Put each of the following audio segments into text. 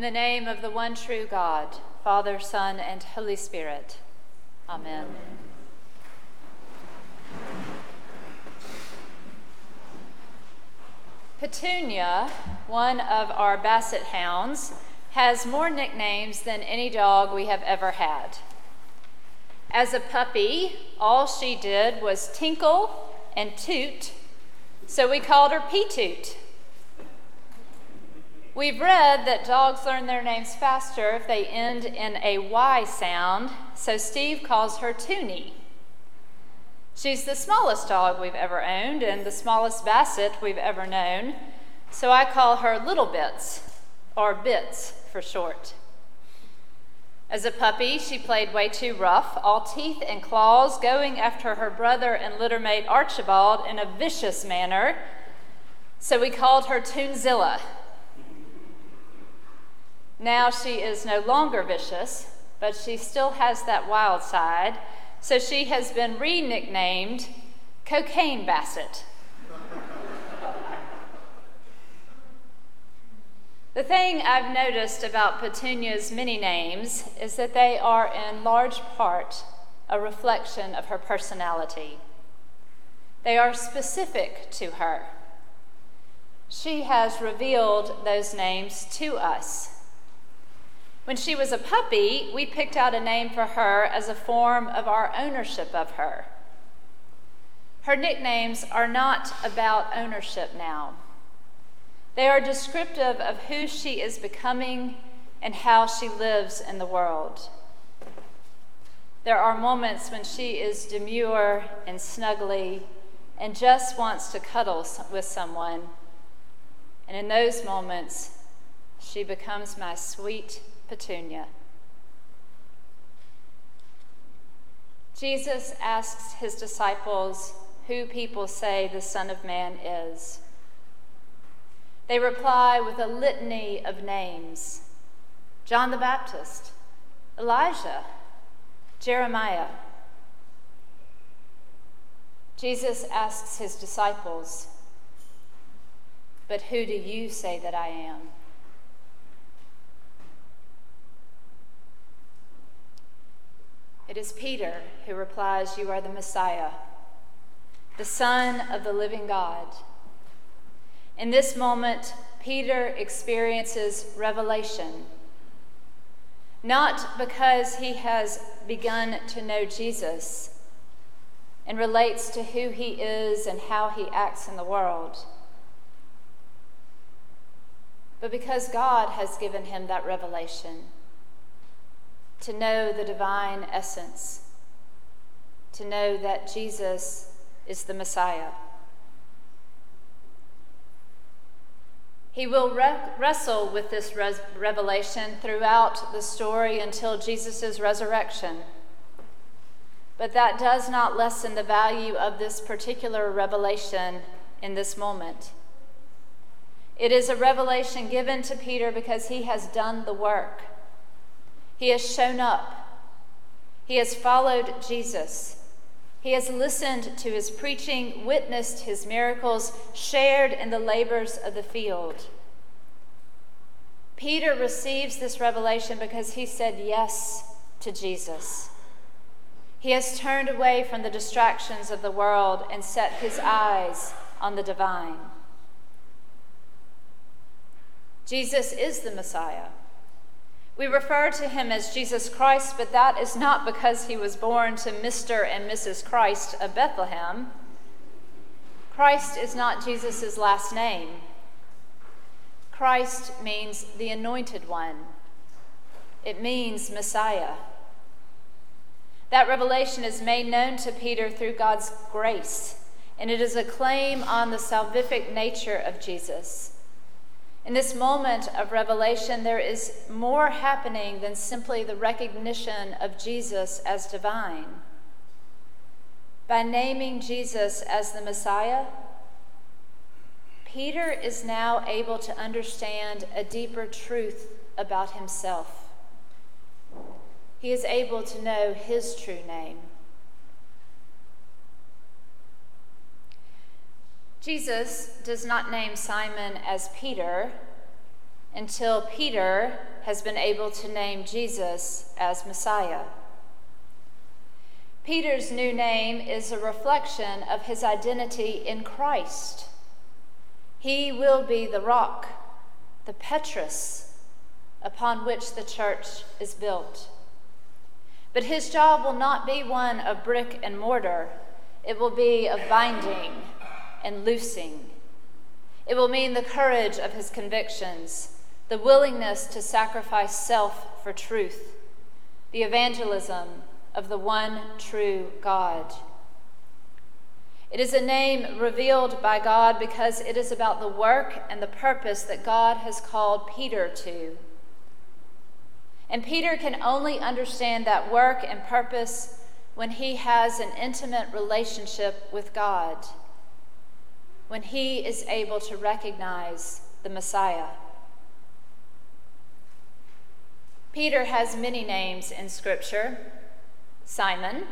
In the name of the one true God, Father, Son, and Holy Spirit. Amen. Petunia, one of our basset hounds, has more nicknames than any dog we have ever had. As a puppy, all she did was tinkle and toot, so we called her P-Toot. We've read that dogs learn their names faster if they end in a Y sound, so Steve calls her Toonie. She's the smallest dog we've ever owned and the smallest basset we've ever known, so I call her Little Bits, or Bits for short. As a puppy, she played way too rough, all teeth and claws, going after her brother and littermate Archibald in a vicious manner, so we called her Toonzilla. Now she is no longer vicious, but she still has that wild side, so she has been re nicknamed Cocaine Basset. the thing I've noticed about Petunia's many names is that they are in large part a reflection of her personality. They are specific to her. She has revealed those names to us when she was a puppy, we picked out a name for her as a form of our ownership of her. Her nicknames are not about ownership now. They are descriptive of who she is becoming and how she lives in the world. There are moments when she is demure and snuggly and just wants to cuddle with someone. And in those moments, she becomes my sweet Petunia. Jesus asks his disciples who people say the Son of Man is. They reply with a litany of names John the Baptist, Elijah, Jeremiah. Jesus asks his disciples, But who do you say that I am? It is Peter who replies, You are the Messiah, the Son of the living God. In this moment, Peter experiences revelation, not because he has begun to know Jesus and relates to who he is and how he acts in the world, but because God has given him that revelation to know the divine essence, to know that Jesus is the Messiah. He will re- wrestle with this res- revelation throughout the story until Jesus' resurrection. But that does not lessen the value of this particular revelation in this moment. It is a revelation given to Peter because he has done the work. He has shown up. He has followed Jesus. He has listened to his preaching, witnessed his miracles, shared in the labors of the field. Peter receives this revelation because he said yes to Jesus. He has turned away from the distractions of the world and set his eyes on the divine. Jesus is the Messiah. We refer to him as Jesus Christ, but that is not because he was born to Mr. and Mrs. Christ of Bethlehem. Christ is not Jesus' last name. Christ means the anointed one, it means Messiah. That revelation is made known to Peter through God's grace, and it is a claim on the salvific nature of Jesus. In this moment of revelation, there is more happening than simply the recognition of Jesus as divine. By naming Jesus as the Messiah, Peter is now able to understand a deeper truth about himself. He is able to know his true name. Jesus does not name Simon as Peter, until Peter has been able to name Jesus as Messiah. Peter's new name is a reflection of his identity in Christ. He will be the rock, the Petrus, upon which the church is built. But his job will not be one of brick and mortar, it will be of binding and loosing. It will mean the courage of his convictions, the willingness to sacrifice self for truth, the evangelism of the one true God. It is a name revealed by God because it is about the work and the purpose that God has called Peter to. And Peter can only understand that work and purpose when he has an intimate relationship with God, when he is able to recognize the Messiah. Peter has many names in Scripture. Simon,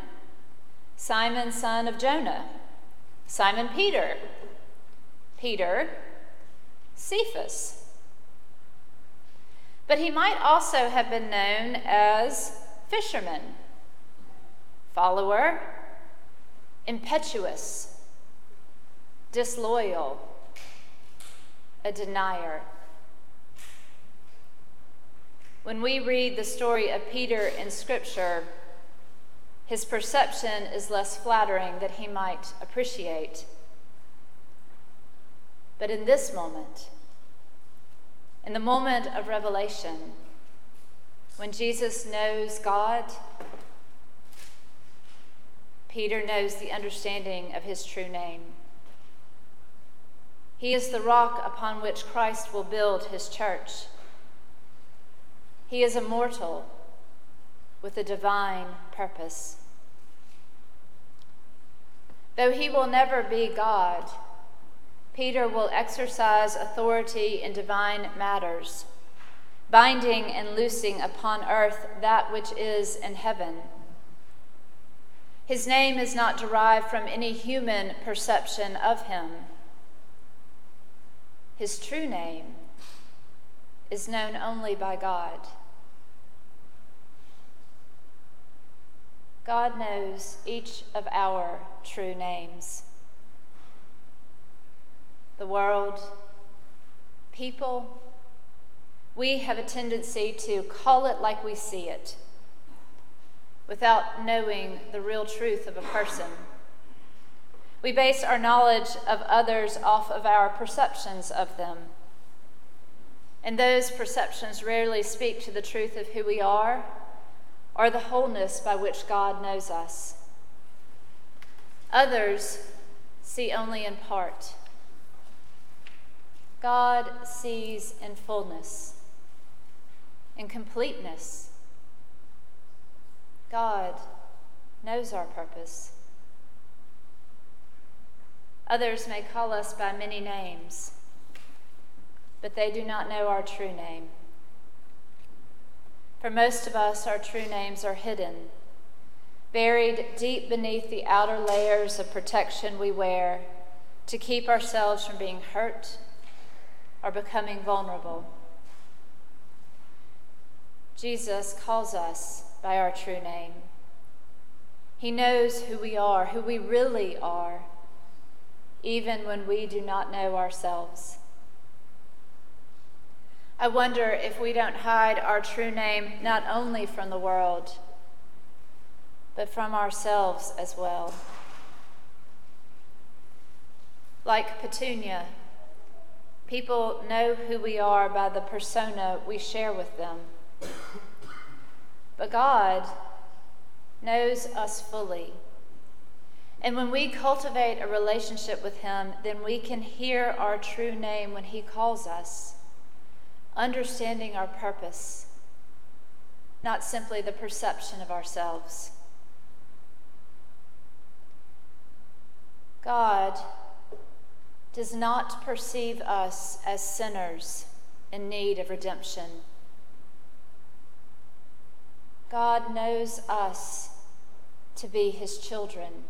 Simon, son of Jonah, Simon Peter, Peter, Cephas. But he might also have been known as fisherman, follower, impetuous, disloyal, a denier. When we read the story of Peter in Scripture, his perception is less flattering that he might appreciate. But in this moment, in the moment of revelation, when Jesus knows God, Peter knows the understanding of his true name. He is the rock upon which Christ will build his church. He is immortal with a divine purpose. Though he will never be God, Peter will exercise authority in divine matters, binding and loosing upon earth that which is in heaven. His name is not derived from any human perception of him. His true name is known only by God. God knows each of our true names. The world, people, we have a tendency to call it like we see it without knowing the real truth of a person. We base our knowledge of others off of our perceptions of them. And those perceptions rarely speak to the truth of who we are or the wholeness by which God knows us. Others see only in part. God sees in fullness, in completeness. God knows our purpose. Others may call us by many names, but they do not know our true name. For most of us, our true names are hidden, buried deep beneath the outer layers of protection we wear to keep ourselves from being hurt or becoming vulnerable. Jesus calls us by our true name. He knows who we are, who we really are, even when we do not know ourselves. I wonder if we don't hide our true name not only from the world, but from ourselves as well. Like Petunia, people know who we are by the persona we share with them. But God knows us fully. And when we cultivate a relationship with Him, then we can hear our true name when He calls us understanding our purpose, not simply the perception of ourselves. God does not perceive us as sinners in need of redemption. God knows us to be his children.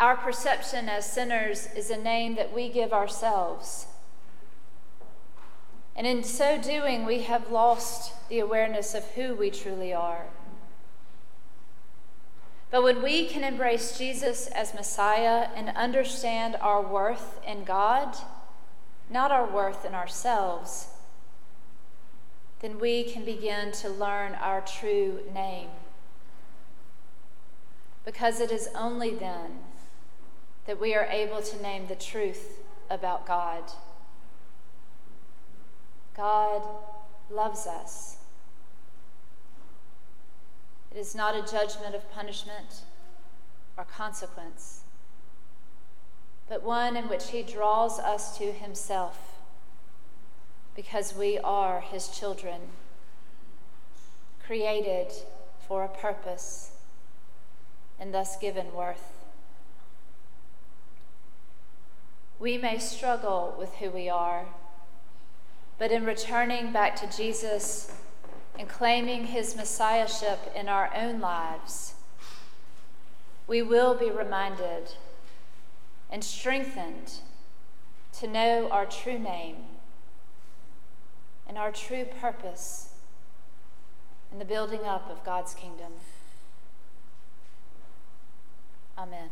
Our perception as sinners is a name that we give ourselves. And in so doing, we have lost the awareness of who we truly are. But when we can embrace Jesus as Messiah and understand our worth in God, not our worth in ourselves, then we can begin to learn our true name. Because it is only then that we are able to name the truth about God. God loves us. It is not a judgment of punishment or consequence, but one in which He draws us to Himself because we are His children, created for a purpose and thus given worth. We may struggle with who we are, but in returning back to Jesus, and claiming his messiahship in our own lives, we will be reminded and strengthened to know our true name and our true purpose in the building up of God's kingdom. Amen.